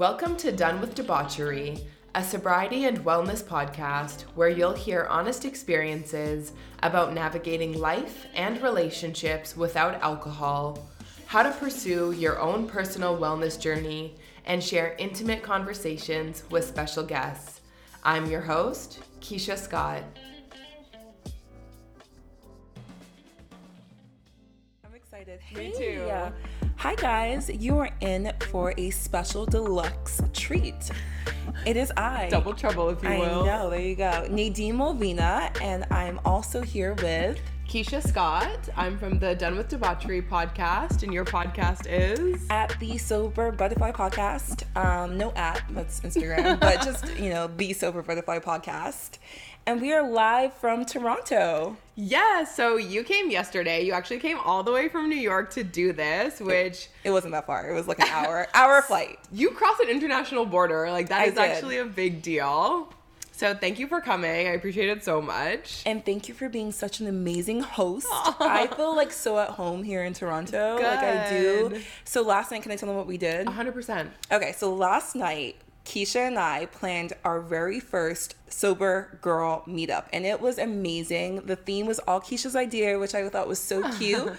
Welcome to Done with Debauchery, a sobriety and wellness podcast where you'll hear honest experiences about navigating life and relationships without alcohol, how to pursue your own personal wellness journey, and share intimate conversations with special guests. I'm your host, Keisha Scott. I'm excited. Me too. Hi, guys. You are in for a special deluxe treat. It is I. Double trouble, if you will. I know. There you go. Nadine Mulvina, and I'm also here with. Keisha Scott. I'm from the Done with Debauchery podcast, and your podcast is. At the Sober Butterfly Podcast. Um, no at, that's Instagram, but just, you know, the Sober Butterfly Podcast. And we are live from Toronto. Yeah, so you came yesterday. You actually came all the way from New York to do this, which It wasn't that far. It was like an hour, hour flight. you crossed an international border. Like that I is did. actually a big deal. So thank you for coming. I appreciate it so much. And thank you for being such an amazing host. I feel like so at home here in Toronto. Like I do. So last night, can I tell them what we did? 100%. Okay, so last night, Keisha and I planned our very first sober girl meetup, and it was amazing. The theme was all Keisha's idea, which I thought was so cute.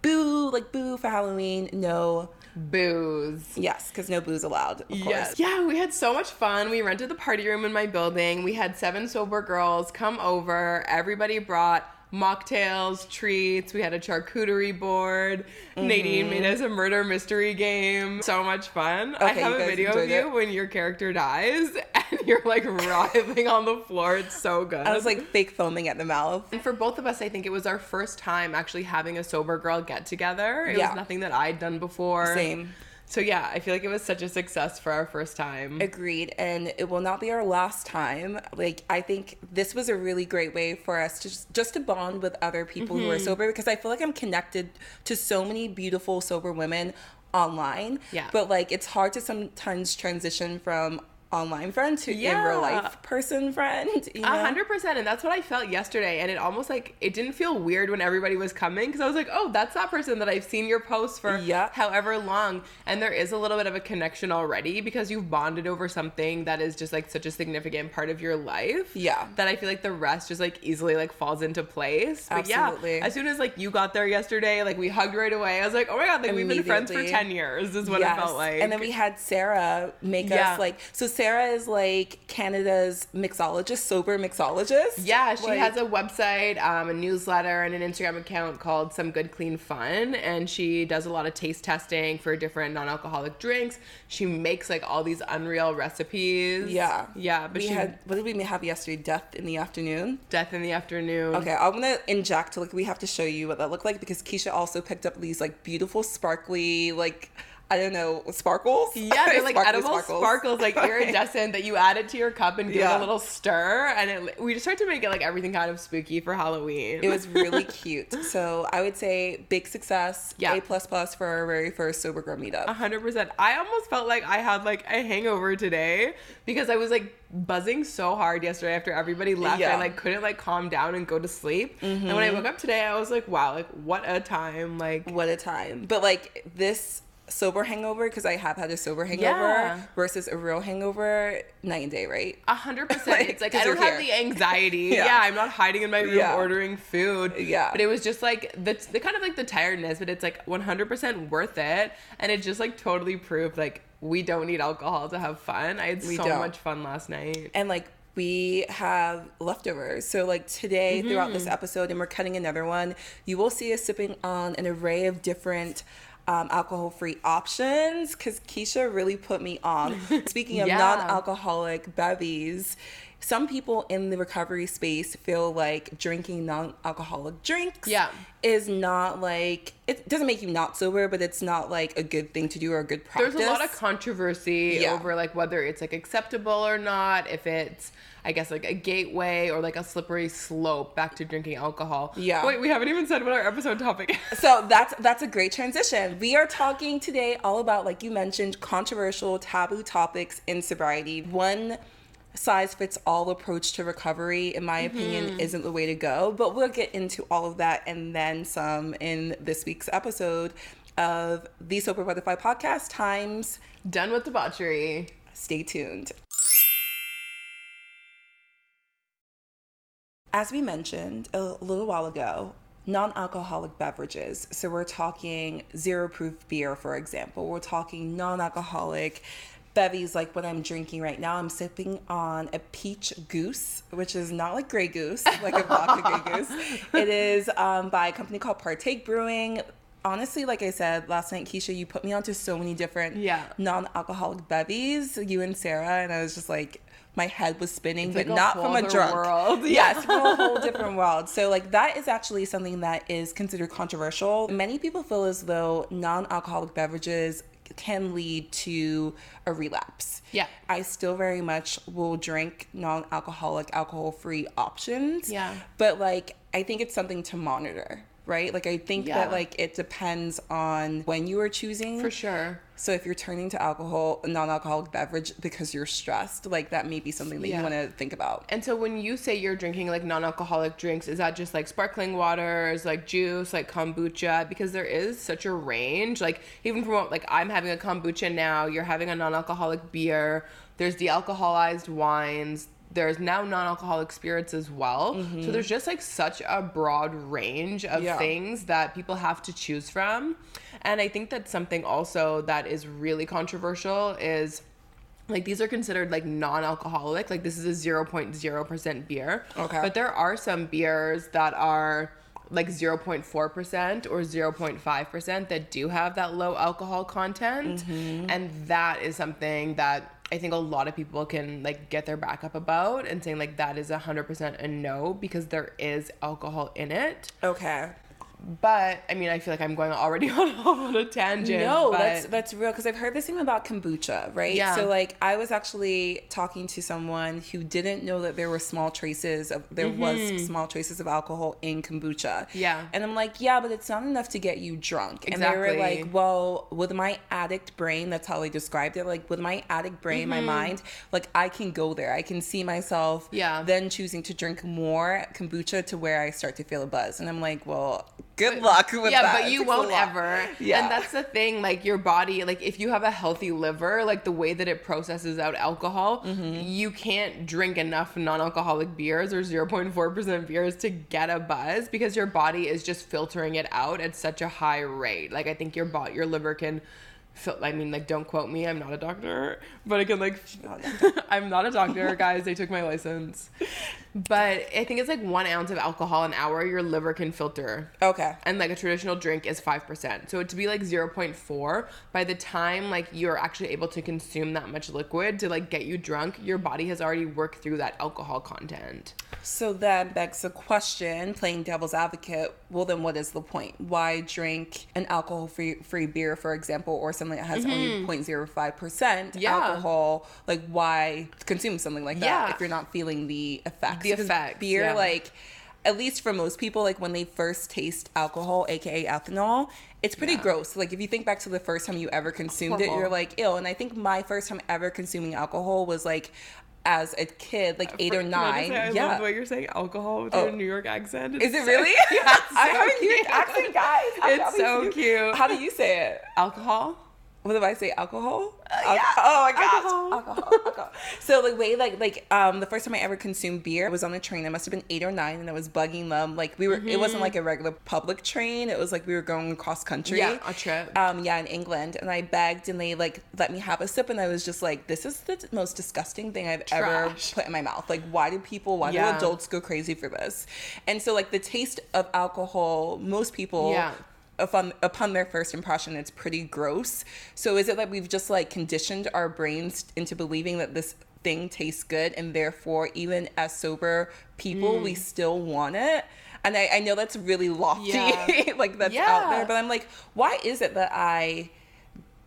boo, like boo for Halloween. No, Booze. yes, because no booze allowed. Of course. Yes. Yeah, we had so much fun. We rented the party room in my building. We had seven sober girls come over. Everybody brought mocktails, treats. We had a charcuterie board. Mm-hmm. Nadine made us a murder mystery game. So much fun. I have a video of you it? when your character dies and you're like writhing on the floor. It's so good. I was like fake foaming at the mouth. And for both of us, I think it was our first time actually having a sober girl get together. It Yeah. was nothing that I'd done before. Same. So yeah, I feel like it was such a success for our first time. Agreed. And it will not be our last time. Like, I think this was a really great way for us to just, just to bond with other people who are Mm-hmm. sober because I feel like I'm connected to so many beautiful sober women online. Yeah. But like, it's hard to sometimes transition from online friend to in real life person friend. A hundred percent, and that's what I felt yesterday. And it almost like it didn't feel weird when everybody was coming because I was like, "Oh, that's that person that I've seen your posts for Yeah. however long." And there is a little bit of a connection already because you've bonded over something that is just like such a significant part of your life. Yeah. that I feel like the rest just like easily like falls into place. But Absolutely. yeah, as soon as like you got there yesterday, like we hugged right away. I was like, "Oh my god, like we've been friends for ten years." Is what Yes. it felt like. And then we had Sarah make Yeah. us like so Sarah is like Canada's mixologist, sober mixologist. Yeah, she Like- has a website, um, a newsletter, and an Instagram account called Some Good Clean Fun. And she does a lot of taste testing for different non alcoholic drinks. She makes like all these unreal recipes. Yeah. Yeah, but we she had what did we have yesterday? Death in the afternoon. Death in the Afternoon. Okay, I'm gonna inject like we have to show you what that looked like because Keisha also picked up these like beautiful sparkly like I don't know sparkles. Yeah, they're like edible sparkles, sparkles like iridescent that you add it to your cup and give it a little stir. And it, we just tried to make it like everything kind of spooky for Halloween. It was really cute. So I would say big success. Yeah. A plus plus for our very first sober girl meetup. A hundred percent. I almost felt like I had like a hangover today because I was like buzzing so hard yesterday after everybody left. Yeah. Mm-hmm. I like couldn't like calm down and go to sleep. And when I woke up today, I was like, wow, like what a time. Like What a time. But like this sober hangover because I have had a sober hangover Yeah. versus a real hangover night and day, right? a hundred percent. It's like I don't have here. the anxiety. Yeah. yeah. I'm not hiding in my room Yeah. ordering food. Yeah. But it was just like the, the kind of like the tiredness, but it's like 100% worth it. And it just like totally proved like we don't need alcohol to have fun. I had We so don't. much fun last night. and like we have leftovers. So like today throughout Mm-hmm. this episode, and we're cutting another one, you will see us sipping on an array of different um, alcohol-free options because Keisha really put me on. Speaking of Yeah. non-alcoholic bevies. Some people in the recovery space feel like drinking non-alcoholic drinks Yeah. is not like it doesn't make you not sober, but it's not like a good thing to do or a good practice. There's a lot of controversy Yeah. over like whether it's like acceptable or not, if it's I guess like a gateway or like a slippery slope back to drinking alcohol. Yeah. Wait, we haven't even said what our episode topic is. so that's that's a great transition. We are talking today all about, like you mentioned, controversial taboo topics in sobriety. One size fits all approach to recovery, in my opinion, mm-hmm. isn't the way to go. But we'll get into all of that and then some in this week's episode. of the Sober Butterfly podcast times. Done with debauchery. Stay tuned. As we mentioned a little while ago, non alcoholic beverages. So we're talking zero proof beer, for example. We're talking non alcoholic bevies like what I'm drinking right now. I'm sipping on a peach goose, which is not like Grey Goose, like a vodka Grey Goose. It is um, by a company called Partake Brewing. Honestly, like I said last night, Keisha, you put me onto so many different Yeah. non-alcoholic bevies, you and Sarah, and I was just like, my head was spinning, It's but like not from a drunk. world. Yes, from a whole different world. So like that is actually something that is considered controversial. Many people feel as though non-alcoholic beverages can lead to a relapse. Yeah. I still very much will drink non-alcoholic, alcohol-free options. Yeah. But like I think it's something to monitor, right? Like I think Yeah. that like it depends on when you are choosing. For sure. So if you're turning to alcohol, non-alcoholic beverage because you're stressed, like that may be something that Yeah. you want to think about. And so when you say you're drinking like non-alcoholic drinks, is that just like sparkling waters, like juice, like kombucha? Because there is such a range. Like even from what like I'm having a kombucha now, you're having a non-alcoholic beer. There's de-alcoholized wines. There's now non-alcoholic spirits as well. So mm-hmm. there's just like such a broad range of Yeah. things that people have to choose from. And I think that something also that is really controversial is like these are considered like non-alcoholic like this is a 0.0% beer Okay. but there are some beers that are like 0.4% or 0.5% that do have that low alcohol content mm-hmm. and that is something that i think a lot of people can like get their back up about and saying like that is 100% a no because there is alcohol in it Okay. But i mean i feel like i'm going already on, a tangent No, but that's that's real because I've heard this thing about kombucha, right? Yeah. So like I was actually talking to someone who didn't know that there were small traces of there was small traces of alcohol in kombucha. Mm-hmm. Yeah. And I'm like, yeah, but it's not enough to get you drunk. Exactly. And they were like, well, with my addict brain, that's how they described it. Like with my addict brain, my mind, like I can go there. I can see myself Mm-hmm. Yeah. then choosing to drink more kombucha to where I start to feel a buzz. And I'm like, well, good luck with yeah, that. but you won't ever. Yeah. And that's the thing, like your body, like if you have a healthy liver, like the way that it processes out alcohol, Mm-hmm. you can't drink enough non-alcoholic beers or 0.4% beers to get a buzz because your body is just filtering it out at such a high rate. Like I think your bot your liver can I mean, like, don't quote me. I'm not a doctor, but I can like. I'm not a doctor, guys. They took my license, but I think it's like one ounce of alcohol an hour. Your liver can filter Okay. and like a traditional drink is 5% so to be like 0.4 by the time like you're actually able to consume that much liquid to like get you drunk your body has already worked through that alcohol content So that begs the question, playing devil's advocate, well then what is the point? Why drink an alcohol free free beer, for example, or something that has only 0.05% Mm-hmm. Yeah. alcohol? Like why consume something like that Yeah. if you're not feeling the effects? The effects, Beer, yeah. like at least for most people, like when they first taste alcohol, aka ethanol, it's pretty Yeah. gross. Like if you think back to the first time you ever consumed it, you're like ill. And I think my first time ever consuming alcohol was like as a kid, like eight or Can I nine. say, I yeah. love the way you're saying alcohol with Oh. your New York accent. Is it so- really? Yeah, it's I so have a New York cute. accent, guys. I It's so cute. How do you say it? Alcohol? What if I say alcohol? Al- Uh, yeah. Oh my gosh. Alcohol. Alcohol. alcohol. So the way like like um the first time I ever consumed beer I was on a train. I must have been eight or nine, and I was bugging them. Like we were. It wasn't like a regular public train. It was like we were going cross country. Yeah, a trip. Um, yeah, in England, and I begged, and they like let me have a sip, and I was just like, "This is the most disgusting thing I've ever put in my mouth. Like, why do people, why Yeah. do adults go crazy for this?" And so, like, the taste of alcohol, most people, Yeah. Upon upon their first impression, it's pretty gross. So, is it that we've just like conditioned our brains into believing that this thing tastes good, and therefore, even as sober people, we still want it? And I, I know that's really lofty, Yeah. like that's out there, but I'm like, why is it that I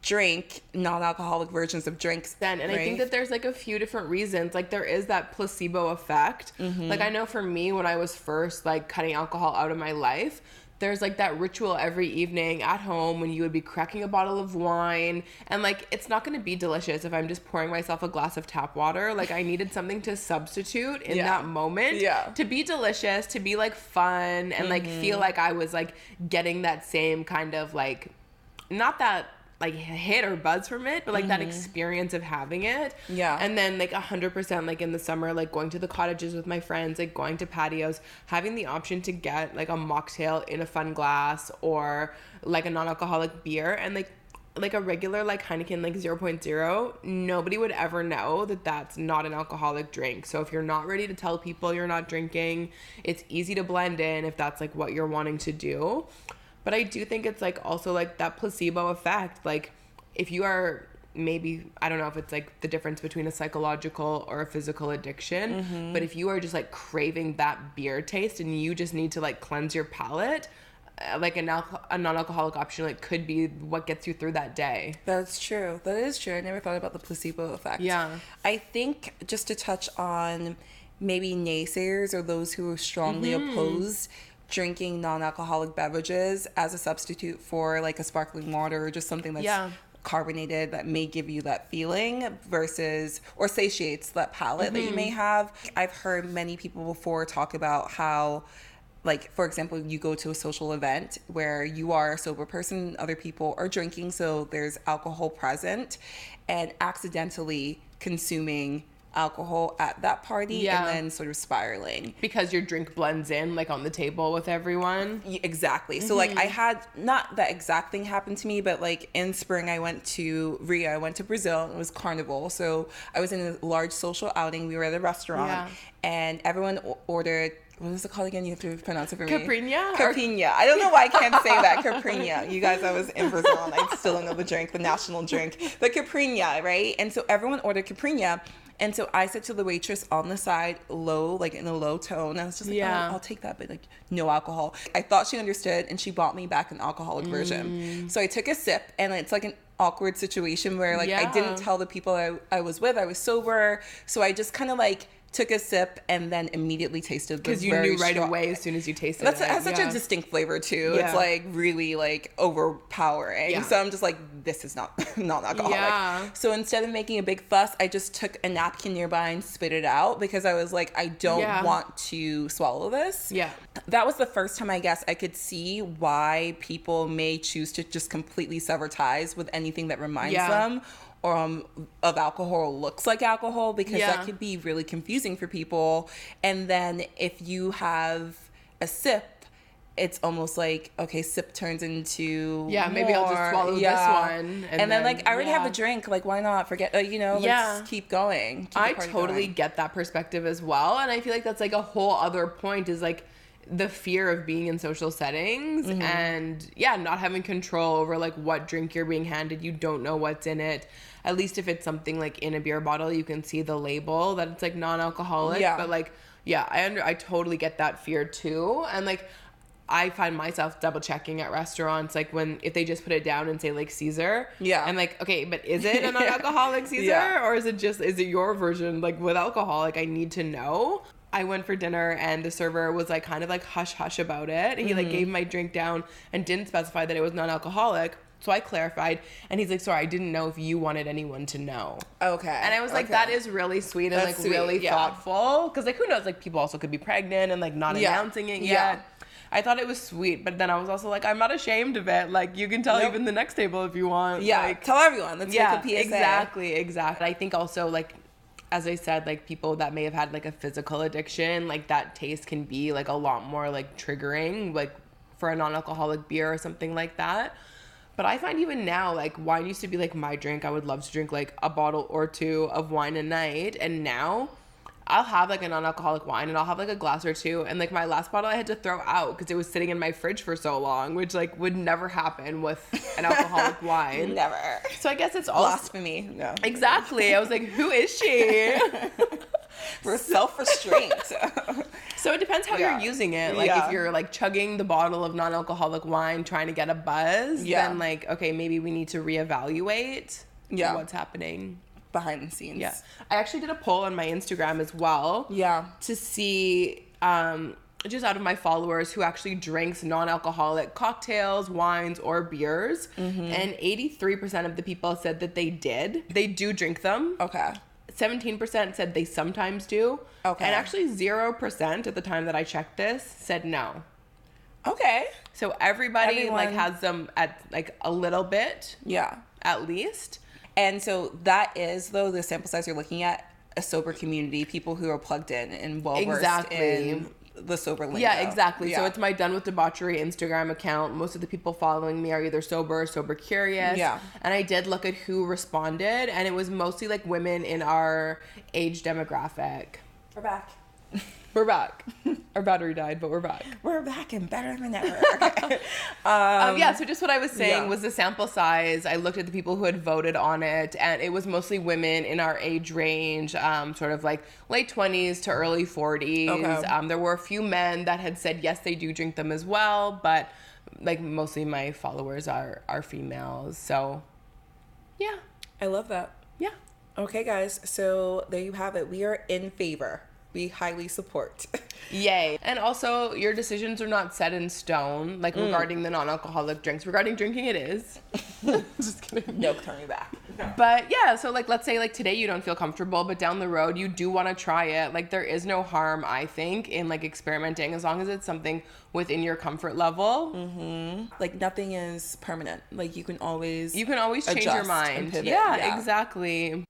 drink non-alcoholic versions of drinks then and i think that there's like a few different reasons like there is that placebo effect Mm-hmm. like i know for me when i was first like cutting alcohol out of my life there's like that ritual every evening at home when you would be cracking a bottle of wine and like it's not going to be delicious if i'm just pouring myself a glass of tap water like i needed something to substitute in Yeah. that moment Yeah. to be delicious to be like fun and like Mm-hmm. feel like i was like getting that same kind of like not that like hit or buzz from it, but like that mm-hmm. experience of having it. Yeah. And then like a hundred percent like in the summer, like going to the cottages with my friends, like going to patios, having the option to get like a mocktail in a fun glass or like a non-alcoholic beer and like like a regular like Heineken like 0.0, nobody would ever know that that's not an alcoholic drink. So if you're not ready to tell people you're not drinking, it's easy to blend in if that's like what you're wanting to do. But I do think it's like also like that placebo effect. Like if you are maybe I don't know if it's like the difference between a psychological or a physical addiction, but if you are just like craving that beer taste and you just need to like cleanse your palate, uh, like an alco- a non-alcoholic option like could be what gets you through that day. That's true. That is true. I never thought about the placebo effect. Yeah. I think just to touch on maybe naysayers or those who are strongly Mm-hmm. oppose drinking non-alcoholic beverages as a substitute for like a sparkling water or just something that's Yeah. carbonated that may give you that feeling versus or satiates that palate that you may Mm-hmm. have. I've heard many people before talk about how like for example you go to a social event where you are a sober person other people are drinking so there's alcohol present and accidentally consuming alcohol at that party Yeah. and then sort of spiraling Because your drink blends in like on the table with everyone. Exactly. So like I mm-hmm. had not that exact thing happen to me, but like in spring I went to Rio. I went to Brazil. and It was carnival. So I was in a large social outing. We were at a restaurant, Yeah. and everyone ordered. what is it called again? You have to pronounce it for me. Caipirinha or- Caipirinha. I don't know why I can't say that. Caprina. You guys, I was in Brazil and I still don't know the drink, the national drink. The Caprina, right? And so everyone ordered Caipirinha. And so I said to the waitress on the side, low, like in a low tone, I was just like, oh, Yeah. oh, I'll take that, but like no alcohol. I thought she understood and she bought me back an alcoholic version. Mm. So I took a sip and it's like an awkward situation where like I didn't tell the people I, I was with I was sober. So I just kind of like took a sip and then immediately tasted the Because you knew right strong- away as soon as you tasted That's it. has such yeah. a distinct flavor too. Yeah. It's like really like overpowering. Yeah. So I'm just like, this is not non-alcoholic. Yeah. So instead of making a big fuss, I just took a napkin nearby and spit it out because I was like, I don't want to swallow this. Yeah. That was the first time I guess I could see why people may choose to just completely sever ties with anything that reminds them um, of alcohol looks like alcohol because Yeah. that could be really confusing for people. And then if you have a sip, it's almost like okay, sip turns into Yeah, maybe I'll just more. swallow this Yeah. one, and, and then, then- like I already have a drink. Like why not forget? Uh, you know, Yeah. let's keep going. Keep I totally going. get that perspective as well. And I feel like that's like a whole other point is like the fear of being in social settings Mm-hmm. and yeah, not having control over like what drink you're being handed. You don't know what's in it. At least if it's something like in a beer bottle, you can see the label that it's like non-alcoholic. Yeah. But like, yeah, I under I totally get that fear too. And like I find myself double checking at restaurants, like when if they just put it down and say like Caesar, Yeah. I'm like, okay, but is it a non-alcoholic Caesar, Yeah. or is it just is it your version like with alcohol? Like I need to know. I went for dinner and the server was like kind of like hush hush about it. He like mm-hmm. gave my drink down and didn't specify that it was non-alcoholic. So I clarified, and he's like, "Sorry, I didn't know if you wanted anyone to know." Okay. And I was like, okay. "That is really sweet and That's like sweet, really yeah. thoughtful." Because like, who knows? Like, people also could be pregnant and like not Yeah. announcing it Yeah. yet. I thought it was sweet, but then I was also like, I'm not ashamed of it. Like, you can tell Nope. even the next table if you want. Yeah. Like, tell everyone. Let's yeah, make a PSA. exactly, exactly. I think also like as I said, like people that may have had like a physical addiction, like that taste can be like a lot more like triggering, like for a non-alcoholic beer or something like that. But I find even now, like wine used to be like my drink. I would love to drink like a bottle or two of wine a night, and now I'll have like a non-alcoholic wine and I'll have like a glass or two. And like my last bottle I had to throw out because it was sitting in my fridge for so long, which like would never happen with an alcoholic wine. Never. So I guess it's all Blasphemy. No. Exactly. I was like, who is she? We're self-restraint. so it depends how Yeah. you're using it. Like Yeah. if you're like chugging the bottle of non-alcoholic wine trying to get a buzz, Yeah. then like okay, maybe we need to reevaluate Yeah. what's happening. Behind the scenes. Yeah. I actually did a poll on my Instagram as well. Yeah. To see um just out of my followers who actually drinks non-alcoholic cocktails, wines, or beers, Mm-hmm. and 83% of the people said that they did. They do drink them. Okay. 17% said they sometimes do. Okay. And actually 0% at the time that I checked this said no. Okay. So everybody like has them at like a little bit Yeah. at least. And so that is though the sample size you're looking at a sober community, people who are plugged in and well versed Exactly. in the sober lingo. Yeah, exactly. So it's my Done with Debauchery Instagram account. Most of the people following me are either sober or sober curious. Yeah. And I did look at who responded, and it was mostly like women in our age demographic. we're back. We're back. our battery died, but we're back. We're back and better than ever. Okay. Um, yeah, so just what I was saying yeah. was the sample size. I looked at the people who had voted on it, and it was mostly women in our age range, um, sort of like late 20s to early 40s. Okay. Um, there were a few men that had said yes, they do drink them as well, but like mostly my followers are are females. So, yeah, I love that. yeah. Okay, guys. So there you have it. We are in favor. We highly support. Yay. And also, your decisions are not set in stone, like mm. regarding the non alcoholic drinks. Regarding drinking, it is. Just kidding. no turning back. But yeah, so like let's say like today you don't feel comfortable, but down the road you do want to try it. Like there is no harm, I think, in like experimenting as long as it's something within your comfort level. Mm-hmm. Like nothing is permanent. Like you can always You can always change your mind. Yeah, yeah. exactly.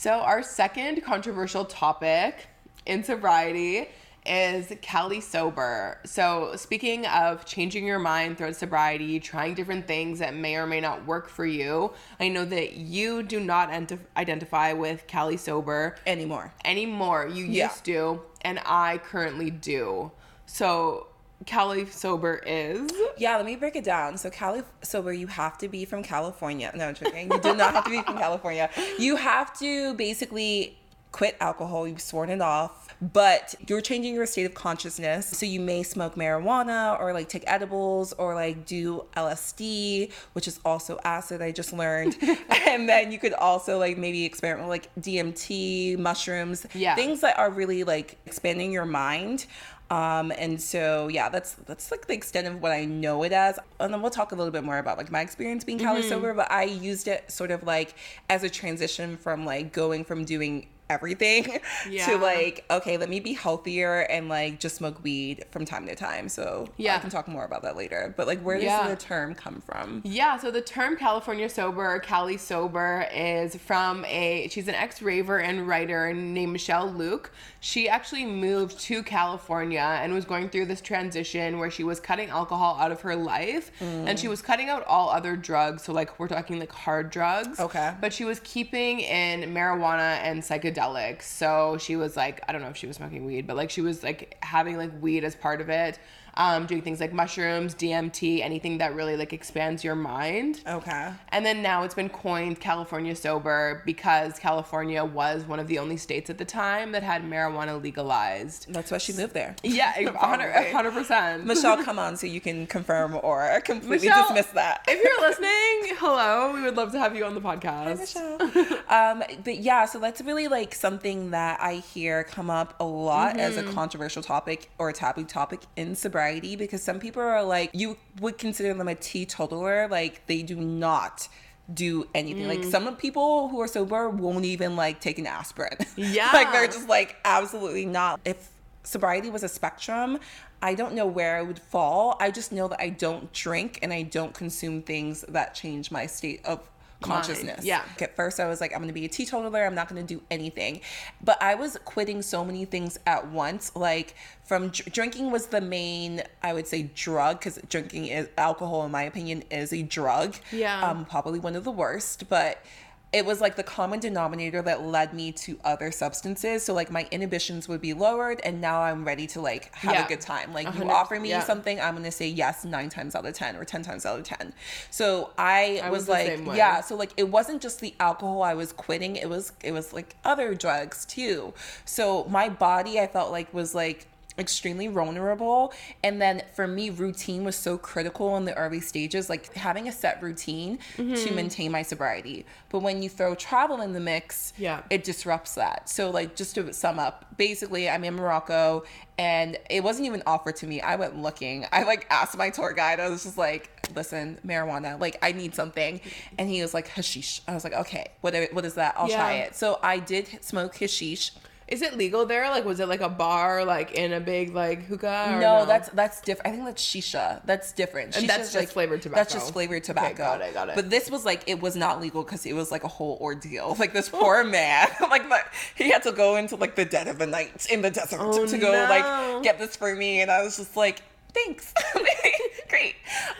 So our second controversial topic in sobriety is Cali sober. So speaking of changing your mind throughout sobriety, trying different things that may or may not work for you, I know that you do not ent- identify with Cali sober anymore. anymore. You Yeah. used to, and I currently do. So Cali sober is Yeah, let me break it down. So Cali sober, you have to be from California. No, I'm joking. You do not have to be from California. You have to basically quit alcohol. You've sworn it off, but you're changing your state of consciousness. So you may smoke marijuana or like take edibles or like do LSD, which is also acid. I just learned, and then you could also like maybe experiment with like DMT, mushrooms, Yeah. things that are really like expanding your mind. Um, and so yeah, that's that's like the extent of what I know it as. And then we'll talk a little bit more about like my experience being Cali Mm-hmm. sober, but I used it sort of like as a transition from like going from doing everything Yeah. to like okay let me be healthier and like just smoke weed from time to time so Yeah. i can talk more about that later but like where does Yeah. the term come from Yeah, so the term California sober, Cali sober, is from a she's an ex raver and writer named Michelle Luke. She actually moved to California and was going through this transition where she was cutting alcohol out of her life and she was cutting out all other drugs. So like we're talking like hard drugs. Okay. But she was keeping in marijuana and psychedelics. So she was like, I don't know if she was smoking weed, but like she was like having like weed as part of it. Um, doing things like mushrooms, DMT, anything that really like expands your mind. okay And then now it's been coined California sober because California was one of the only states at the time that had marijuana legalized. that's why she lived there Yeah, hundred Probably. a hundred percent. michelle come on so you can confirm or completely Michelle, dismiss that If you're listening, hello. We would love to have you on the podcast. Michelle. um, but yeah, so that's really like something that I hear come up a lot as a controversial topic or a taboo topic in sobriety because some people are like, you would consider them a teetotaler, like they do not do anything. Like mm. some people who are sober won't even like take an aspirin. Yeah. like they're just like absolutely not. If sobriety was a spectrum, I don't know where I would fall. I just know that I don't drink and I don't consume things that change my state of consciousness. yeah. At first, I was like, I'm going to be a teetotaler. I'm not going to do anything. But I was quitting so many things at once. Like, from dr- drinking was the main, I would say, drug, because drinking is alcohol, in my opinion, is a drug. Yeah. Um, probably one of the worst. But it was like the common denominator that led me to other substances. So like my inhibitions would be lowered, and now I'm ready to like have Yeah. a good time. Like you offer me yeah. something, I'm gonna say yes nine times out of ten or ten times out of ten. So I, I was, was like, yeah. So like it wasn't just the alcohol I was quitting. It was it was like other drugs too. So my body I felt like was like extremely vulnerable. And then for me routine was so critical in the early stages like having a set routine Mm-hmm. to maintain my sobriety. But when you throw travel in the mix Yeah. it disrupts that. So like just to sum up basically i'm in morocco and it wasn't even offered to me. I went looking. I like asked my tour guide. I was just like listen marijuana like i need something. And he was like hashish. I was like okay what, what is that? I'll try it. So i did smoke hashish Is it legal there? Like, was it like a bar, like in a big like hookah? or No, that's that's different. I think that's shisha. That's different. And that's just flavored tobacco. That's just flavored tobacco. Okay, got it, got it. But this was like it was not legal because it was like a whole ordeal. Like this poor man, like the, he had to go into like the dead of the night in the desert Oh, to go no. like get this for me, and I was just like. Thanks. Great.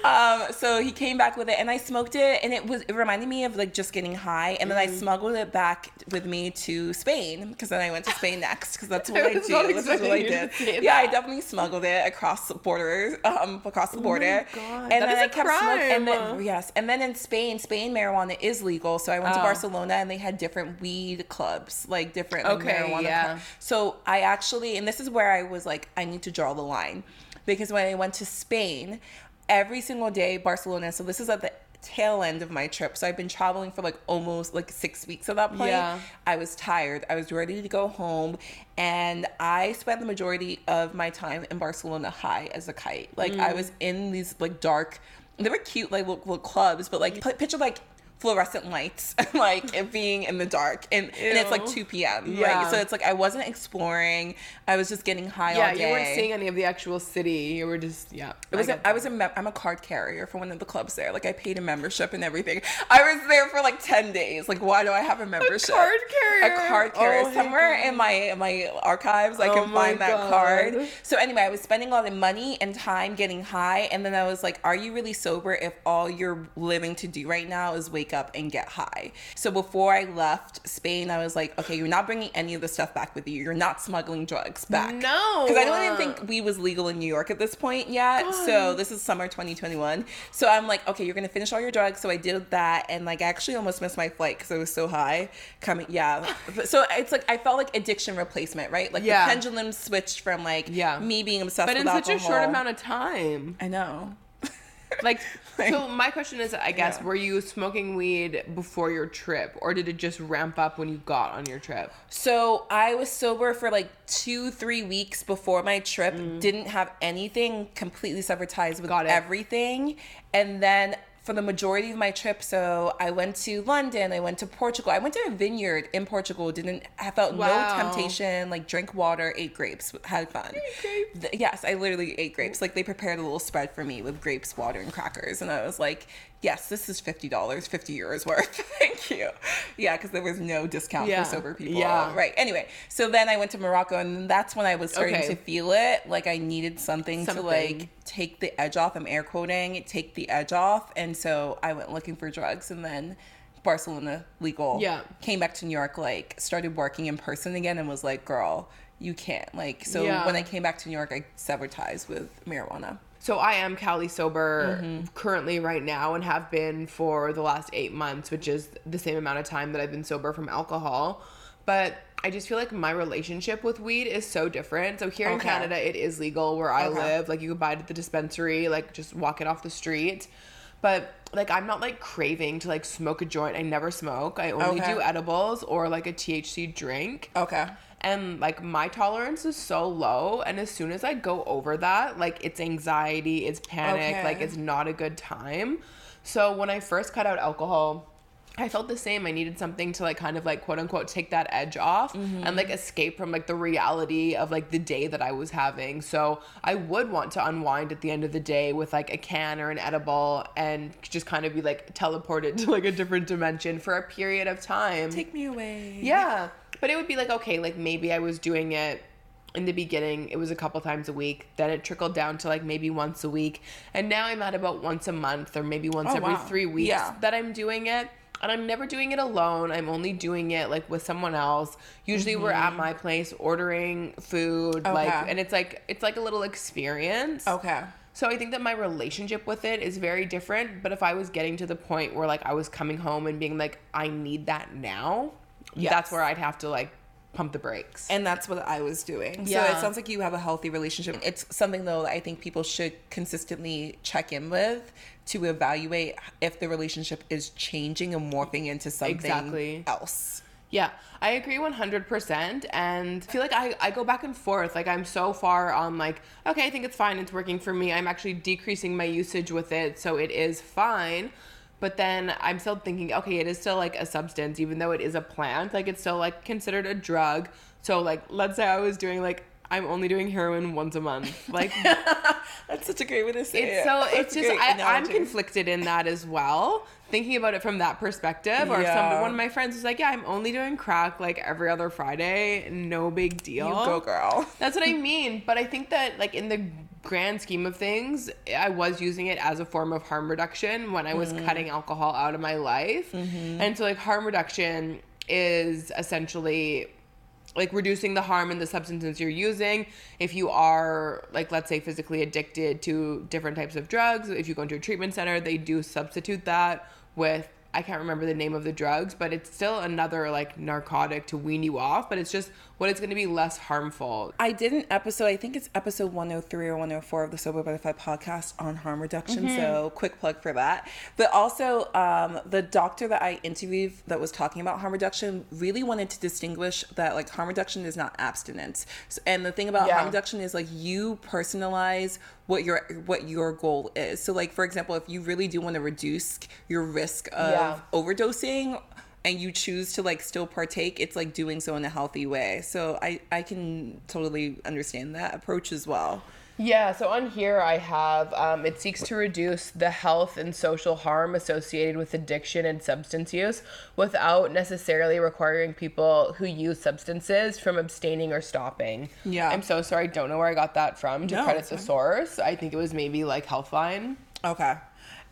Um, so he came back with it and I smoked it and it was it reminded me of like just getting high and then I Mm. smuggled it back with me to Spain because then I went to Spain next because that's what I I, do. is what I to did. Yeah, I definitely smuggled it across the border, um, across the border. Oh God, and that then I a kept smoking. And crime. then yes, and then in Spain, Spain marijuana is legal. So I went to Oh. Barcelona and they had different weed clubs, like different like, Okay, marijuana. yeah. clubs. So I actually, and this is where I was like, I need to draw the line, because when I went to Spain, every single day Barcelona. So this is at the tail end of my trip. So I've been traveling for like almost like six weeks at that point. Yeah. I was tired. I was ready to go home. And I spent the majority of my time in Barcelona high as a kite. Like I mm. was in these like dark, they were cute like little, little clubs, but like picture like fluorescent lights like it being in the dark and, and it's like 2 p.m Yeah. right so it's like i wasn't exploring i was just getting high yeah. all day You weren't seeing any of the actual city. You were just yeah. it was I a, I was a mem- I'm a card carrier for one of the clubs there. Like I paid a membership and everything. I was there for like ten days. Like why do I have a membership? A card carrier? A card oh, carrier. Oh Somewhere in my in my archives, I Oh can find that card. So anyway, I was spending a lot of money and time getting high, and then I was like, "Are you really sober if all you're living to do right now is wake up and get high?" So before I left Spain, I was like, "Okay, you're not bringing any of the stuff back with you. You're not smuggling drugs back." No. because I don't even think weed was legal in New York at this point yet. So this is summer 2021. So I'm like, okay, you're gonna finish all your drugs. So I did that, and like I actually almost missed my flight because I was so high coming. Yeah. So it's like I felt like addiction replacement, right? Like Yeah. the pendulum switched from like Yeah. me being obsessed But in such a short amount of time. I know. Like, Like- so my question is, I guess, Yeah. were you smoking weed before your trip, or did it just ramp up when you got on your trip? So I was sober for like two, three weeks before my trip. Didn't have anything completely severed ties with Mm. Everything. And then for the majority of my trip, so I went to London, I went to Portugal. I went to a vineyard in Portugal. Didn't I felt Wow. no temptation. Like drank water, ate grapes, had fun. grapes? Th- Yes, I literally ate grapes. Like they prepared a little spread for me with grapes, water, and crackers, and I was like, "Yes, this is fifty dollars, fifty euros worth. You." Yeah, because there was no discount Yeah. for sober people. Yeah. Right. Anyway, so then I went to Morocco, and that's when I was starting Okay. to feel it. Like I needed something, Something. to like take the edge off. I'm air quoting, take the edge off, and so I went looking for drugs, and then. Barcelona legal. Yeah. Came back to New York, like started working in person again and was like, girl, you can't. Like, so Yeah. when I came back to New York, I severed ties with marijuana. So I am Cali sober Mm-hmm. currently right now and have been for the last eight months, which is the same amount of time that I've been sober from alcohol. But I just feel like my relationship with weed is so different. So here in Canada, it is legal where I Okay. live. Like you can buy it at the dispensary, like just walk it off the street. But like I'm not like craving to like smoke a joint. I never smoke. I only Okay. do edibles or like a THC drink Okay. And like my tolerance is so low and as soon as i go over that like it's anxiety it's panic Okay. like it's not a good time so when i first cut out alcohol i felt the same i needed something to like kind of like quote unquote take that edge off mm-hmm. and like escape from like the reality of like the day that i was having so i would want to unwind at the end of the day with like a can or an edible and just kind of be like teleported to like a different dimension for a period of time Take me away. yeah. But it would be like, okay, like maybe I was doing it in the beginning, it was a couple times a week. Then it trickled down to like maybe once a week. And now I'm at about once a month or maybe once Oh, every wow. three weeks Yeah. that I'm doing it. And I'm never doing it alone. I'm only doing it like with someone else. Usually we're at my place ordering food. Like Mm-hmm. And it's like it's like a little experience. Okay. So I think that my relationship with it is very different. But if I was getting to the point where like I was coming home and being like, I need that now, Yes. that's where I'd have to like pump the brakes. And that's what I was doing. So it sounds like you have a healthy relationship. It's something though that I think people should consistently check in with to evaluate if the relationship is changing and morphing into something Exactly. else. Yeah, I agree 100%. And I feel like I, I go back and forth. Like, I'm so far on, like, okay, I think it's fine. It's working for me. I'm actually decreasing my usage with it. So it is fine. But then I'm still thinking, okay, it is still like a substance, even though it is a plant. Like it's still like considered a drug. So like, let's say I was doing like I'm only doing heroin once a month. Like that's such a great way to say it's it. so it's just I, I'm conflicted in that as well. Thinking about it from that perspective, or if Yeah. some one of my friends was like, "Yeah, I'm only doing crack like every other Friday, no big deal." You go, girl. That's what I mean. But I think that like in the grand scheme of things, I was using it as a form of harm reduction when I was mm-hmm. cutting alcohol out of my life. Mm-hmm. And so like harm reduction is essentially like reducing the harm in the substances you're using. If you are like let's say physically addicted to different types of drugs, if you go into a treatment center, they do substitute that with I can't remember the name of the drugs, but it's still another like narcotic to wean you off, but it's just what it's going to be less harmful. I did an episode, I think it's episode 103 or 104 of the Sober Butterfly podcast on harm reduction. Mm-hmm. So, quick plug for that. But also, um, the doctor that I interviewed that was talking about harm reduction really wanted to distinguish that like harm reduction is not abstinence. So, and the thing about Yeah. harm reduction is like you personalize what your what your goal is. So like for example, if you really do want to reduce your risk of Yeah. Overdosing and you choose to like still partake it's like doing so in a healthy way so i i can totally understand that approach as well Yeah, so on here I have um, it seeks to reduce the health and social harm associated with addiction and substance use without necessarily requiring people who use substances from abstaining or stopping. Yeah. I'm so sorry, I don't know where I got that from to No, credit the source. I think it was maybe like Healthline. okay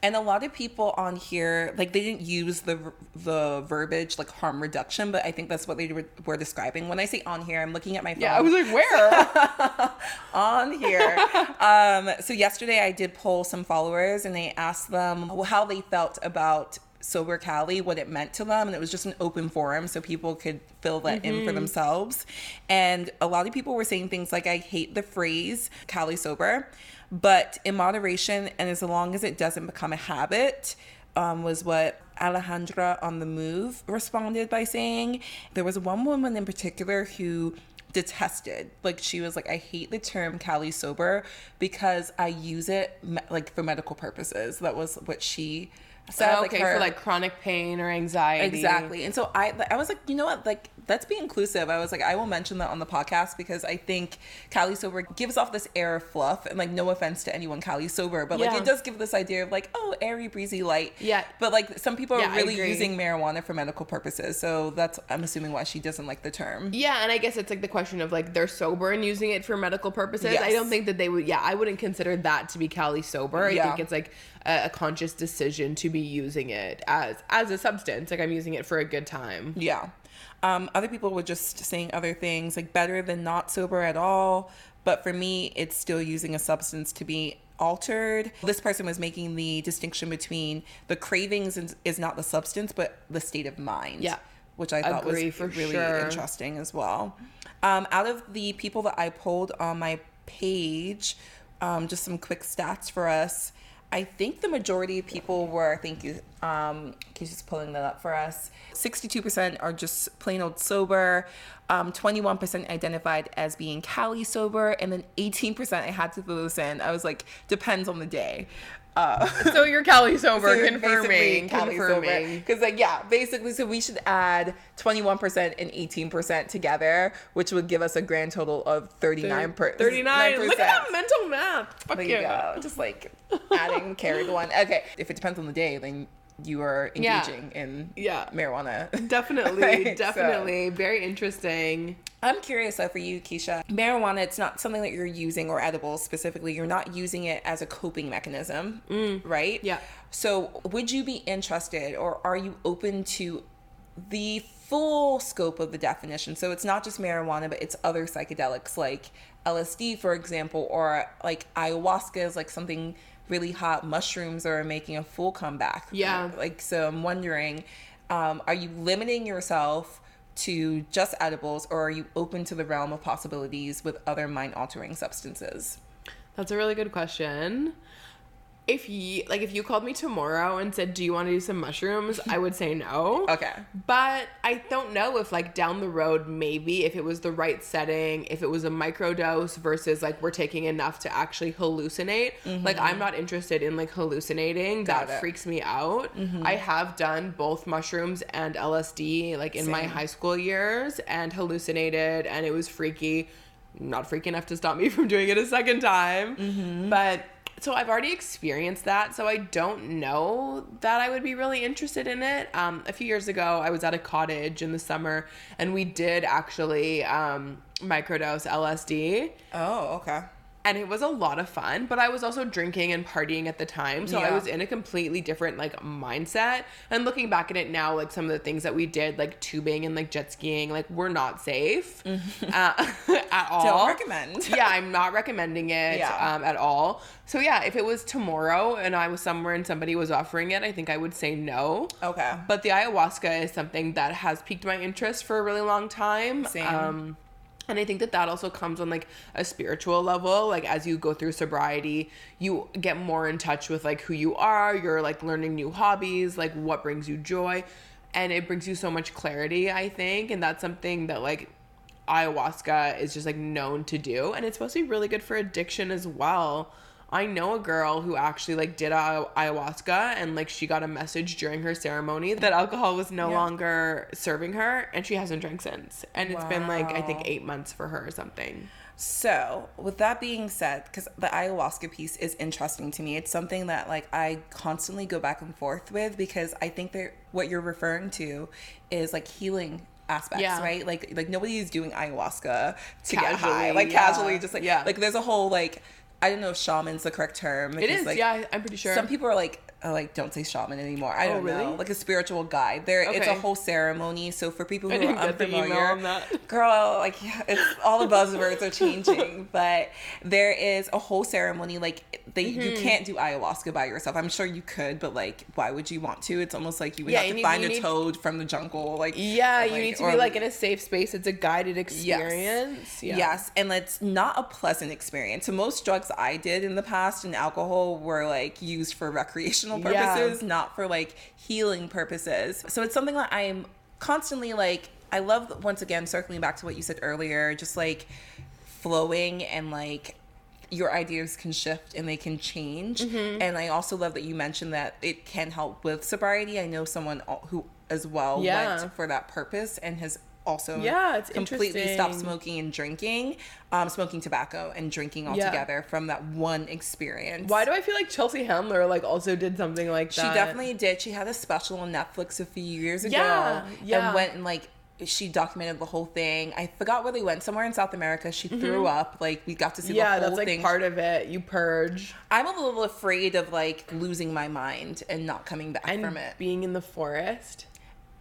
and a lot of people on here like they didn't use the the verbiage like harm reduction but i think that's what they were, were describing when i say on here i'm looking at my phone Yeah, I was like, where? on here. um, so yesterday I did poll some followers and they asked them how they felt about sober Cali, what it meant to them, and it was just an open forum so people could fill that in for themselves. And a lot of people were saying things like, "I hate the phrase Cali sober," but in moderation and as long as it doesn't become a habit. Um, was what Alejandra on the Move responded by saying. There was one woman in particular who detested. Like she was like, I hate the term Cali sober because I use it me- like for medical purposes. That was what she said. okay, her- for like chronic pain or anxiety. Exactly. And so I I was like, you know what? Like, let's be inclusive. I was like, I will mention that on the podcast because I think Cali Sober gives off this air of fluff. And like, no offense to anyone Cali Sober, but like, Yeah. it does give this idea of like, oh, airy, breezy, light. Yeah. But like, some people Yeah, are really using marijuana for medical purposes. So that's, I'm assuming why she doesn't like the term. Yeah, and I guess it's like the question of like they're sober and using it for medical purposes. I don't think that they would. Yeah, I wouldn't consider that to be Cali sober. I Yeah. think it's like a, a conscious decision to be using it as as a substance. Like I'm using it for a good time. Yeah. Um, other people were just saying other things like better than not sober at all. But for me, it's still using a substance to be altered. This person was making the distinction between the cravings is, is not the substance, but the state of mind. Yeah. Which I thought Agree was really sure. interesting as well. Um, out of the people that I polled on my page, um, just some quick stats for us. I think the majority of people were, thank you, um, Keisha's pulling that up for us. 62% are just plain old sober. Um, 21% identified as being Cali sober. And then 18% I had to throw this in. I was like, depends on the day. Uh, So you're Cali sober, so confirming, Cali confirming. Because like yeah, basically, so we should add twenty one percent and eighteen percent together, which would give us a grand total of thirty nine per 39. Look at that mental math. Fuck There you yeah. go. Just like adding carried one. Okay, if it depends on the day, then you are Yeah. engaging in Yeah. marijuana. Definitely, Right, so- definitely. Very interesting. I'm curious though for you, Keisha. Marijuana, it's not something that you're using or edibles specifically. You're not using it as a coping mechanism, mm. right? Yeah. So would you be interested or are you open to the full scope of the definition? So it's not just marijuana, but it's other psychedelics like LSD, for example, or like ayahuasca is like something really hot. Mushrooms are making a full comeback. Yeah. Like, so I'm wondering, um, are you limiting yourself to just edibles or are you open to the realm of possibilities with other mind altering substances? That's a really good question. If you like if you called me tomorrow and said do you want to do some mushrooms? I would say no. Okay. but i don't know if like down the road maybe if it was the right setting if it was a microdose versus like we're taking enough to actually hallucinate. Like i'm not interested in like hallucinating. Got that it. Mm-hmm. freaks me out. I have done both mushrooms and lsd like in my high school years and hallucinated and it was freaky. Not freaky enough to stop me from doing it a second time. Mm-hmm. but so I've already experienced that, so I don't know that I would be really interested in it. Um, a few years ago, I was at a cottage in the summer, and we did actually um, microdose LSD, Oh, okay. And it was a lot of fun. But I was also drinking and partying at the time, so I was in a completely different like mindset. And looking back at it now, like some of the things that we did, like tubing and like jet skiing, like were not safe uh, at all. Don't recommend. yeah, I'm not recommending it Yeah. um, at all. So yeah, if it was tomorrow and I was somewhere and somebody was offering it, I think I would say no. Okay. But the ayahuasca is something that has piqued my interest for a really long time. Same. Um, and I think that that also comes on like a spiritual level. Like as you go through sobriety, you get more in touch with like who you are. You're like learning new hobbies, like what brings you joy, and it brings you so much clarity. I think, and that's something that like ayahuasca is just like known to do, and it's supposed to be really good for addiction as well. I know a girl who actually like did a- ayahuasca and like she got a message during her ceremony that alcohol was no Yeah. longer serving her and she hasn't drank since. And it's been like I think 8 months for her or something. So, with that being said, because the ayahuasca piece is interesting to me, it's something that like I constantly go back and forth with because I think that what you're referring to is like healing aspects, Yeah. right? Like like nobody's doing ayahuasca to get high, like yeah. casually, just like Yeah. like there's a whole like I don't know if shaman's the correct term. It is, like, yeah, I'm pretty sure. Some people are like, like don't say shaman anymore. I Oh, don't really? know, like a spiritual guide. There, it's a whole ceremony. So for people who are get the email unfamiliar, girl, like yeah, it's all the buzzwords are changing, but there is a whole ceremony. Like they, you Mm-hmm. can't do ayahuasca by yourself. I'm sure you could, but like, why would you want to? It's almost like you would Yeah, have to need- find a need- toad from the jungle. Like yeah, and, you need to or- be like in a safe space. It's a guided experience. Yeah. Yes, and it's not a pleasant experience. So most drugs I did in the past and alcohol were like used for recreational Yeah. purposes, not for like healing purposes. So it's something that I'm constantly like I love once again circling back to what you said earlier, just like flowing and like your ideas can shift and they can change. Mm-hmm. And I also love that you mentioned that it can help with sobriety. I know someone who as well Yeah. went for that purpose and has also Yeah, it's completely stopped smoking and drinking, um, smoking tobacco and drinking Yeah. altogether from that one experience. Why do I feel like Chelsea Handler like also did something like that? she definitely did. She had a special on Netflix a few years ago. Yeah, yeah. And went and like she documented the whole thing. I forgot where they went. Somewhere in South America. She threw up. Like we got to see Mm-hmm. Yeah, the whole that's like thing. part of it. You purge I'm a little afraid of like losing my mind and not coming back and from it. being in the forest.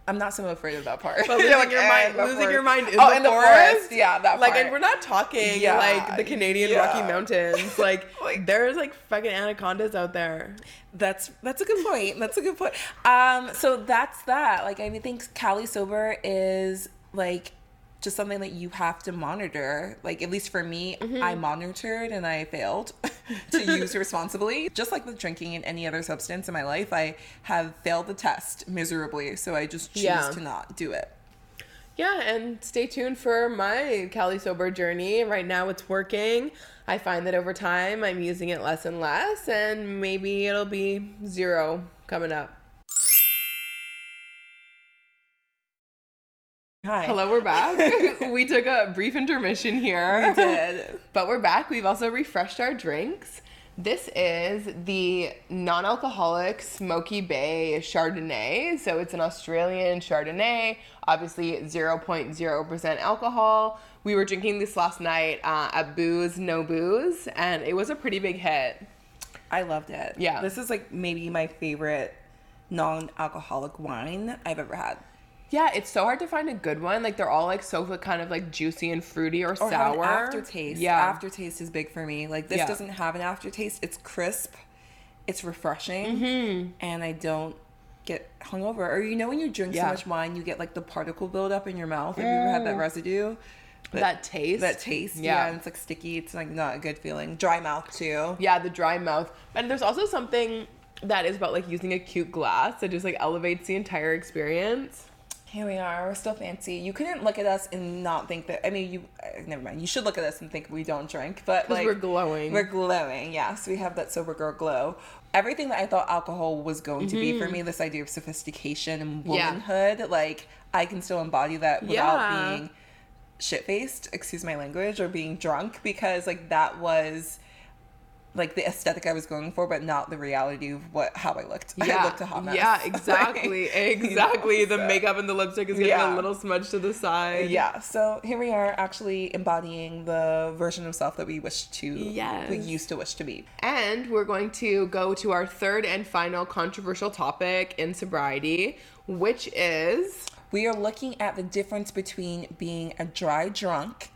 I'm not so afraid of that part. But losing Like, your mind, losing your mind in, oh, the, in the forest? forest. Yeah, that like, part. and we're not talking Yeah, like the Canadian yeah. Rocky Mountains. Like, Like- there's like fucking anacondas out there. That's that's a good point. That's a good point. Um, so that's that. Like I think Cali sober is like just something that you have to monitor. Like at least for me, Mm-hmm. I monitored and I failed to use responsibly. Just like with drinking and any other substance in my life, I have failed the test miserably. So I just choose Yeah. to not do it. Yeah, and stay tuned for my Cali sober journey. Right now, it's working. I find that over time, I'm using it less and less, and maybe it'll be zero coming up. Hi. Hello, we're back. we took a brief intermission here. We did. But we're back. We've also refreshed our drinks. This is the non alcoholic Smoky Bay Chardonnay. So it's an Australian Chardonnay, obviously 0.0% alcohol. We were drinking this last night uh, at Booze No Booze, and it was a pretty big hit. I loved it. Yeah. This is like maybe my favorite non-alcoholic wine I've ever had. Yeah, it's so hard to find a good one. Like they're all like so kind of like juicy and fruity or, or sour. aftertaste. Yeah. aftertaste is big for me. Like this Yeah. doesn't have an aftertaste. It's crisp, it's refreshing, Mm-hmm. and I don't get hungover. Or you know when you drink Yeah. so much wine, you get like the particle buildup in your mouth. Have you ever had that residue? that taste. that taste. Yeah. Yeah. and it's like sticky. It's like not a good feeling. Dry mouth too. Yeah, the dry mouth. And there's also something that is about like using a cute glass that just like elevates the entire experience. Here we are. We're still fancy. You couldn't look at us and not think that. I mean, you. Uh, never mind. You should look at us and think we don't drink, but like we're glowing. We're glowing. Yes, we have that sober girl glow. Everything that I thought alcohol was going to be for me, this idea of sophistication and Mm-hmm. Yeah. womanhood, like I can still embody that without Yeah. being shit faced. Excuse my language, or being drunk, because like that was. Like the aesthetic I was going for, but not the reality of what how I looked. Yeah. I looked a hot mess. Yeah, Like, exactly. you know, exactly. the so- makeup and the lipstick is getting Yeah. a little smudged to the side. Yeah, so here we are actually embodying the version of self that we wish to, Yes. we used to wish to be. And we're going to go to our third and final controversial topic in sobriety, which is We are looking at the difference between being a dry drunk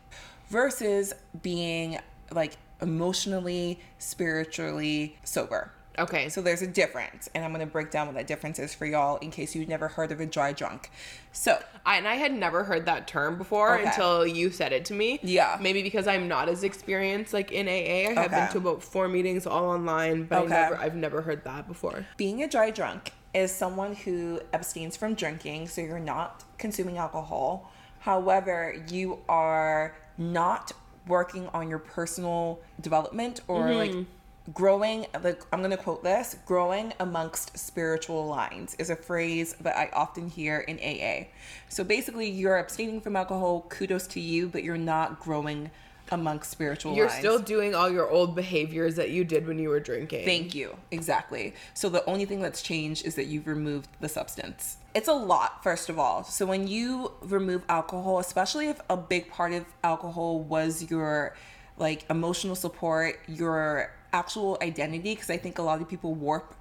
versus being like emotionally, spiritually sober. okay. So there's a difference, and I'm going to break down what that difference is for y'all in case you've never heard of a dry drunk. So, I, and I had never heard that term before Okay. until you said it to me. Yeah. Maybe because I'm not as experienced like in AA. I have been to about four meetings all online, but Okay. I never I've never heard that before. being a dry drunk is someone who abstains from drinking, so you're not consuming alcohol. However, you are not working on your personal development or mm-hmm. like growing like I'm going to quote this, growing amongst spiritual lines is a phrase that I often hear in AA. So basically you're abstaining from alcohol, kudos to you, but you're not growing amongst spiritual You're lines. still doing all your old behaviors that you did when you were drinking. Thank you. Exactly. So the only thing that's changed is that you've removed the substance. It's a lot, first of all. So when you remove alcohol, especially if a big part of alcohol was your like emotional support, your actual identity, because I think a lot of people warp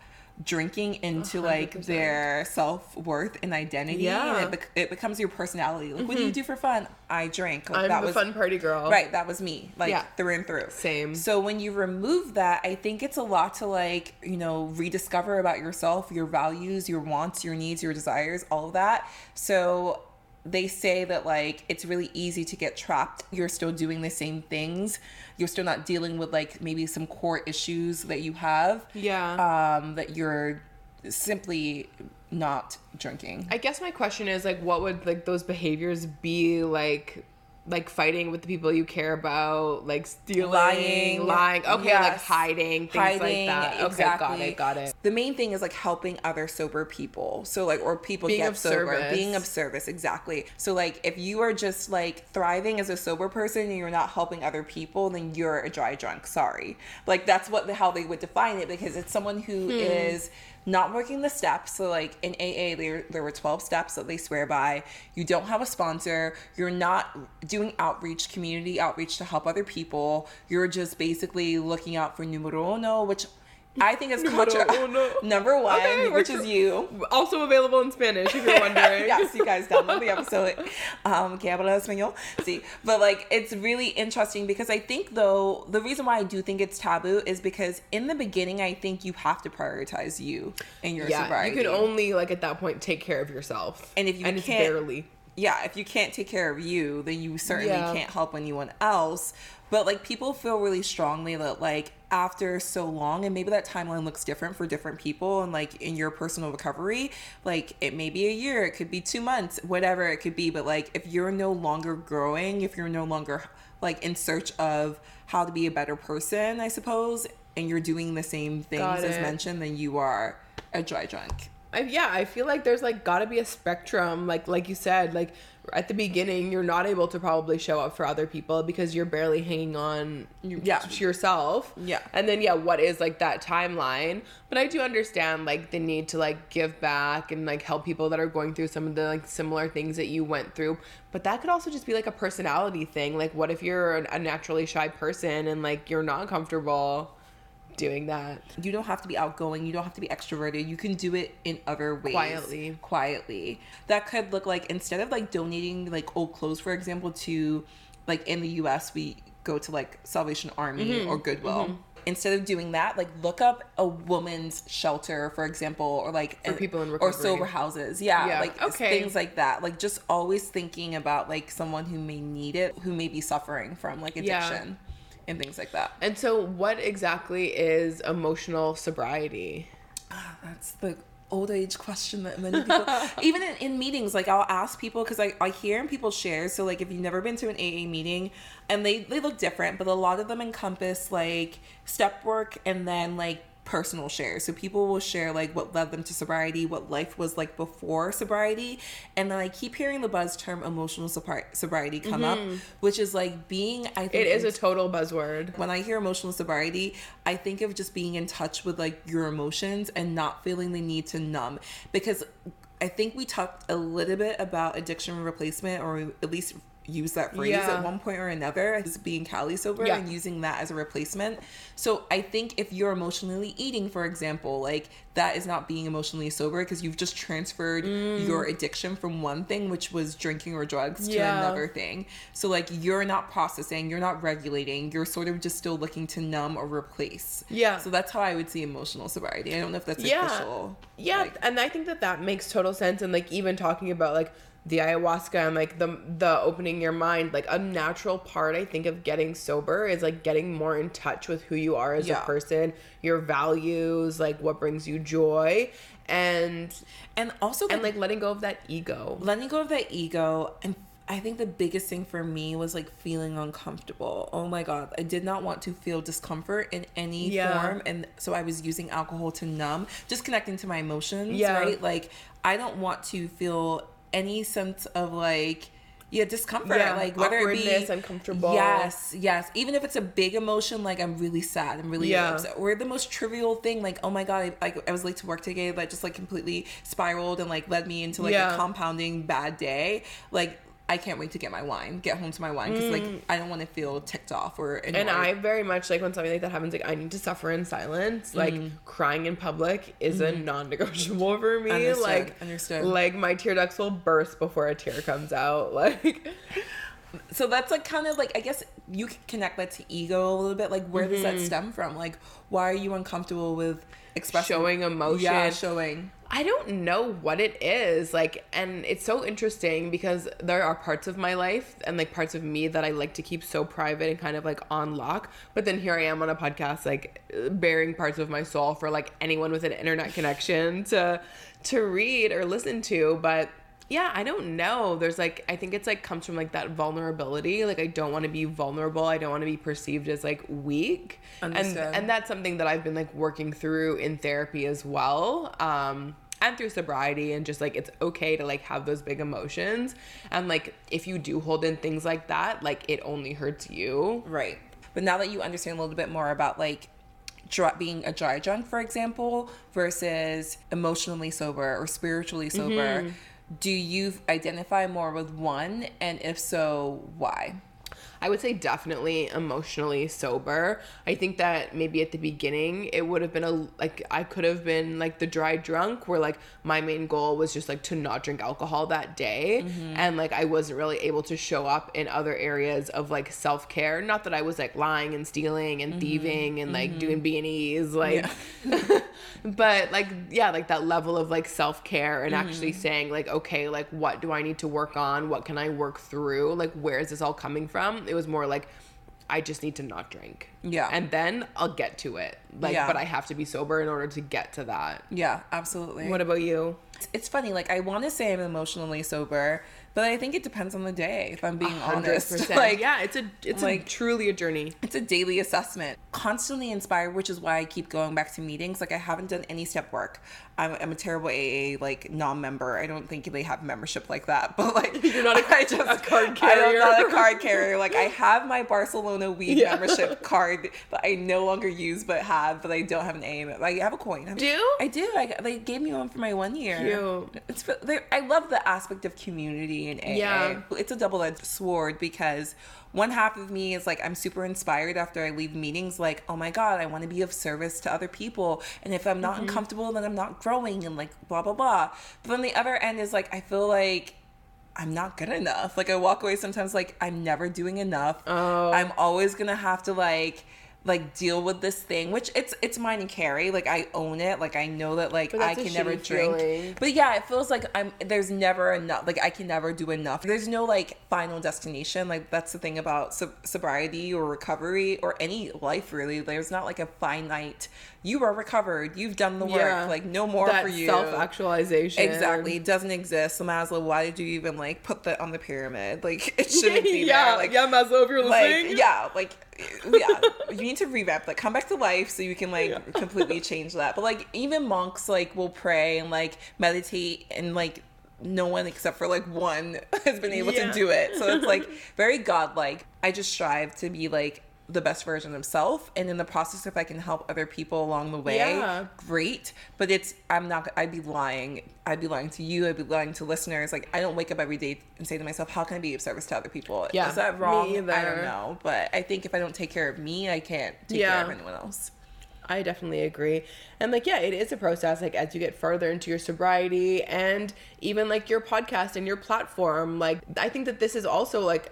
drinking into like 100%. their self-worth and identity Yeah. Mm-hmm. and it, bec- it becomes your personality like what do you do for fun i drink like, I'm the fun party girl. Right, that was me, like Yeah. through and through. Same. So when you remove that, I think it's a lot to like, you know, rediscover about yourself, your values, your wants, your needs, your desires, all of that. So they say that like it's really easy to get trapped. You're still doing the same things. You're still not dealing with like maybe some core issues that you have. Yeah. Um, that you're simply not drinking. I guess my question is like what would like those behaviors be like like fighting with the people you care about, like stealing, Lying. lying. Okay, like hiding, things like Hiding, that. Okay, got exactly. it, got it. The main thing is like helping other sober people. So like or people Being get sober, service. being of service, exactly. So like if you are just like thriving as a sober person and you're not helping other people, then you're a dry drunk. Sorry. Like that's what the how they would define it because it's someone who Hmm. is not working the steps. So like in AA there there were 12 steps that they swear by. You don't have a sponsor, you're not doing outreach, community outreach to help other people. You're just basically looking out for numero uno, which I think it's contra- uno. number one, Okay, which is you. Also available in Spanish if you're wondering. yes, you guys download the episode. Um, que habla español. See, but like it's really interesting because I think though the reason why I do think it's taboo is because in the beginning I think you have to prioritize you and your Yeah, sobriety. you can only like at that point take care of yourself. And if you and can't- barely. Yeah, if you can't take care of you, then you certainly Yeah. can't help anyone else. But like people feel really strongly that like after so long, and maybe that timeline looks different for different people, and like in your personal recovery, like it may be a year, it could be two months, whatever it could be. But like if you're no longer growing, if you're no longer like in search of how to be a better person, I suppose, and you're doing the same things as mentioned, then you are a dry drunk. I, yeah, I feel like there's like got to be a spectrum. Like like you said, like at the beginning, you're not able to probably show up for other people because you're barely hanging on Yeah. to yourself. Yeah. And then yeah, what is like that timeline? But I do understand like the need to like give back and like help people that are going through some of the like similar things that you went through. But that could also just be like a personality thing. Like what if you're a naturally shy person and like you're not comfortable doing that? you don't have to be outgoing you don't have to be extroverted you can do it in other ways Quietly. quietly that could look like instead of like donating like old clothes for example to like in the us we go to like salvation army Mm-hmm. or goodwill instead of doing that, like look up a woman's shelter, for example, or like For people in recovery. or sober houses. Yeah, Yeah, like okay. things like that. Like just always thinking about like someone who may need it, who may be suffering from like Yeah. Addiction and things like that. And so, what exactly is emotional sobriety? Ah, that's the old age question that many people even in, in meetings like i'll ask people because I, I hear people share so like if you've never been to an aa meeting and they they look different but a lot of them encompass like step work and then like personal shares so people will share like what led them to sobriety what life was like before sobriety and then i keep hearing the buzz term emotional sobri- sobriety come up mm-hmm. which is like being i think It is a total buzzword. when I hear emotional sobriety, I think of just being in touch with like your emotions and not feeling the need to numb. Because I think we talked a little bit about addiction replacement, or at least use that phrase Yeah. at one point or another as being Cali sober Yeah. and using that as a replacement. So I think if you're emotionally eating, for example, like that is not being emotionally sober because you've just transferred Mm. your addiction from one thing, which was drinking or drugs, to another thing. So like you're not processing, you're not regulating, you're sort of just still looking to numb or replace. Yeah. So that's how I would see emotional sobriety. I don't know if that's Yeah. official. Yeah, like- and I think that that makes total sense. And like even talking about like the ayahuasca and like the the opening your mind, like a natural part I think of getting sober is like getting more in touch with who you are as Yeah. a person, your values, like what brings you joy, and and also and like letting go of that ego. letting go of that ego and I think the biggest thing for me was like feeling uncomfortable. Oh my god, I did not want to feel discomfort in any Yeah. form and so I was using alcohol to numb, just connecting to my emotions, Yeah. right? Like I don't want to feel any sense of like yeah, discomfort. Yeah, like whether it be uncomfortable. Yes, yes. Even if it's a big emotion, like I'm really sad, I'm really Yeah. upset, or the most trivial thing, like oh my god, I, I, I was late to work today, that just like completely spiraled and like led me into like Yeah. a compounding bad day. Like I can't wait to get my wine, get home to my wine, because like I don't want to feel ticked off or annoyed. Mm. And I very much like when something like that happens, like I need to suffer in silence. Like Mm-hmm. crying in public is a non-negotiable for me. Understood, Like understood. Like my tear ducts will burst before a tear comes out. Like so that's like kind of like I guess you can connect that to ego a little bit. Like where does Mm-hmm. that stem from? Like why are you uncomfortable with expressing Showing emotion. Yeah, showing. I don't know what it is. Like, and it's so interesting because there are parts of my life and like parts of me that I like to keep so private and kind of like on lock. But then here I am on a podcast, like bearing parts of my soul for like anyone with an internet connection to to read or listen to. But yeah, I don't know. There's like I think it's like comes from like that vulnerability. Like I don't want to be vulnerable. I don't want to be perceived as like weak. And Understood. and that's something that I've been like working through in therapy as well. Um and through sobriety and just like it's okay to like have those big emotions and like if you do hold in things like that like it only hurts you Right. But now that you understand a little bit more about like being a dry drunk, for example, versus emotionally sober or spiritually sober, do you identify more with one? And if so, why? I would say definitely emotionally sober. I think that maybe at the beginning it would have been a like I could have been like the dry drunk where like my main goal was just like to not drink alcohol that day. Mm-hmm. And like I wasn't really able to show up in other areas of like self-care. Not that I was like lying and stealing and mm-hmm. thieving and like mm-hmm. doing B&Es like but like yeah like that level of like self-care and actually saying like okay like what do i need to work on? What can i work through? Like where is this all coming from it was more like i just need to not drink. Yeah. and then i'll get to it. Like Yeah. but i have to be sober in order to get to that. Yeah, absolutely. what about you? It's funny, like I want to say I'm emotionally sober, but I think it depends on the day. If I'm being honest, 100% like yeah it's a it's like- a truly a journey. it's a daily assessment. Constantly inspired which is why i keep going back to meetings. Like i haven't done any step work i'm, I'm a terrible aa like non-member i don't think they have membership like that but like You're not a- I just, a card carrier. i'm not a card carrier like i have my barcelona weed Yeah. membership card that i no longer use but have but i don't have an a like, i have a coin I have- Do? i do I, they gave me one for my one year Cute. it's they, i love the aspect of community in aa Yeah. it's a double-edged sword because one half of me is like i'm super inspired after i leave meetings like oh my god i want to be of service to other people and if i'm not Mm-hmm. uncomfortable then i'm not growing and like blah blah blah. But then the other end is like i feel like i'm not good enough. Like i walk away sometimes like i'm never doing enough. Oh. i'm always gonna have to like like deal with this thing which it's it's mine and carry like i own it. Like i know that like i can never drink. feeling. but yeah it feels like i'm there's never enough like i can never do enough. There's no like final destination. Like that's the thing about sob- sobriety or recovery or any life really. There's not like a finite you are recovered you've done the work Yeah. like no more that for you self-actualization. Exactly. It doesn't exist. So Maslow, why did you even like put that on the pyramid? Like it shouldn't be yeah, there. Like yeah, Maslow, if you're listening. like yeah, like yeah. you need to revamp like come back to life so you can like completely change that. But like even monks like will pray and like meditate and like no one except for like one has been able Yeah. to do it. So it's like very godlike. I just strive to be like the best version of self and in the process if i can help other people along the way Yeah. great. But it's i'm not i'd be lying. I'd be lying to you. I'd be lying to listeners. Like i don't wake up every day and say to myself how can i be of service to other people? Yeah, is that wrong? I don't know. But i think if i don't take care of me i can't take Yeah. care of anyone else. I definitely agree. And like, yeah, it is a process. Like, as you get further into your sobriety and even like your podcast and your platform, like, I think that this is also like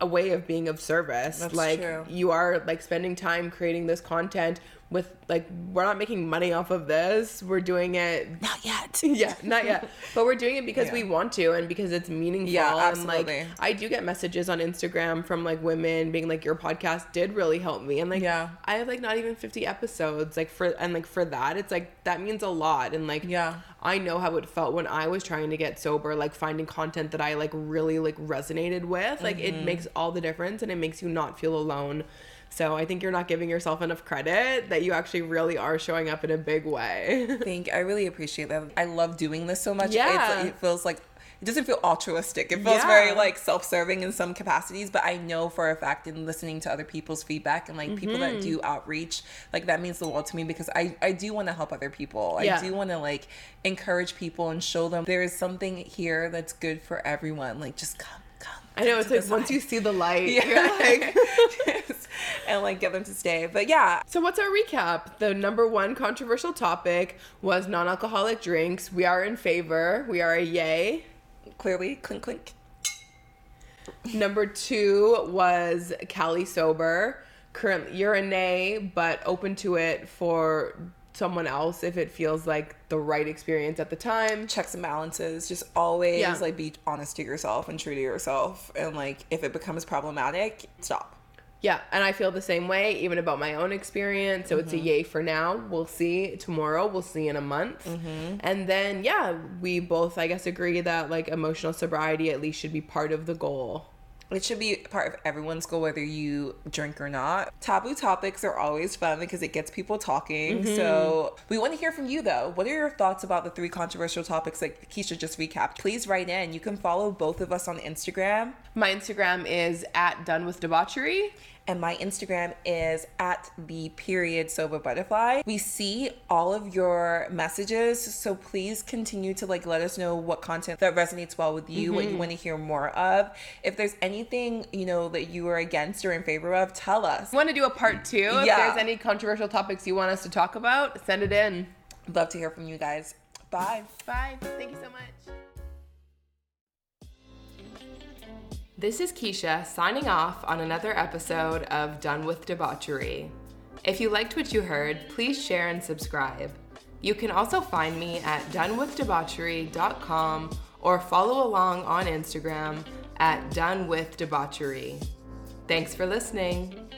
a way of being of service. That's like, true. you are like spending time creating this content with like, we're not making money off of this. We're doing it. not yet Yeah, not yet. But we're doing it because Yeah. we want to and because it's meaningful. Yeah, And like. I do get messages on Instagram from like women being like, Your podcast did really help me. And like Yeah. I have like not even fifty episodes. Like for and like for that, it's like that means a lot. And like Yeah. I know how it felt when I was trying to get sober, like finding content that I like really like resonated with. Like Mm-hmm. it makes all the difference and it makes you not feel alone. So I think you're not giving yourself enough credit that you actually really are showing up in a big way. Thank I really appreciate that. I love doing this so much. Yeah. It's, it feels like it doesn't feel altruistic. It feels Yeah. very like self-serving in some capacities, but I know for a fact in listening to other people's feedback and like people Mm-hmm. that do outreach, like that means the world to me because I I do want to help other people. Yeah. I do want to like encourage people and show them there is something here that's good for everyone. Like just come. I know it's like once you see the light, yeah. you're like and like get them to stay. But yeah, So what's our recap? The number one controversial topic was non-alcoholic drinks. We are in favor. We are a yay. clearly clink clink. Number two was Cali sober. Currently, you're a nay, but open to it for someone else if it feels like the right experience at the time. checks and balances just always Yeah. like be honest to yourself and true to yourself and like if it becomes problematic stop Yeah, and I feel the same way, even about my own experience. So it's a mm-hmm. yay for now. We'll see tomorrow. We'll see in a month. Mm-hmm. And then, yeah, we both, I guess, agree that like emotional sobriety at least should be part of the goal. It should be part of everyone's goal whether you drink or not. Taboo topics are always fun because it gets people talking. So mm-hmm. we want to hear from you though. What are your thoughts about the three controversial topics like keisha just recapped? Please write in. You can follow both of us on instagram. My Instagram is at done with debauchery. And my Instagram is at the period sober butterfly. We see all of your messages, so please continue to like let us know what content that resonates well with you, what you mm-hmm. want to hear more of. If there's anything you know that you are against or in favor of, tell us. Want to do a part two, Yeah. if there's any controversial topics you want us to talk about, send it in. Love to hear from you guys. Bye. Bye. Thank you so much. This is Keisha signing off on another episode of Done with Debauchery. If you liked what you heard, please share and subscribe. You can also find me at donewithdebauchery.com or follow along on Instagram at donewithdebauchery. Thanks for listening.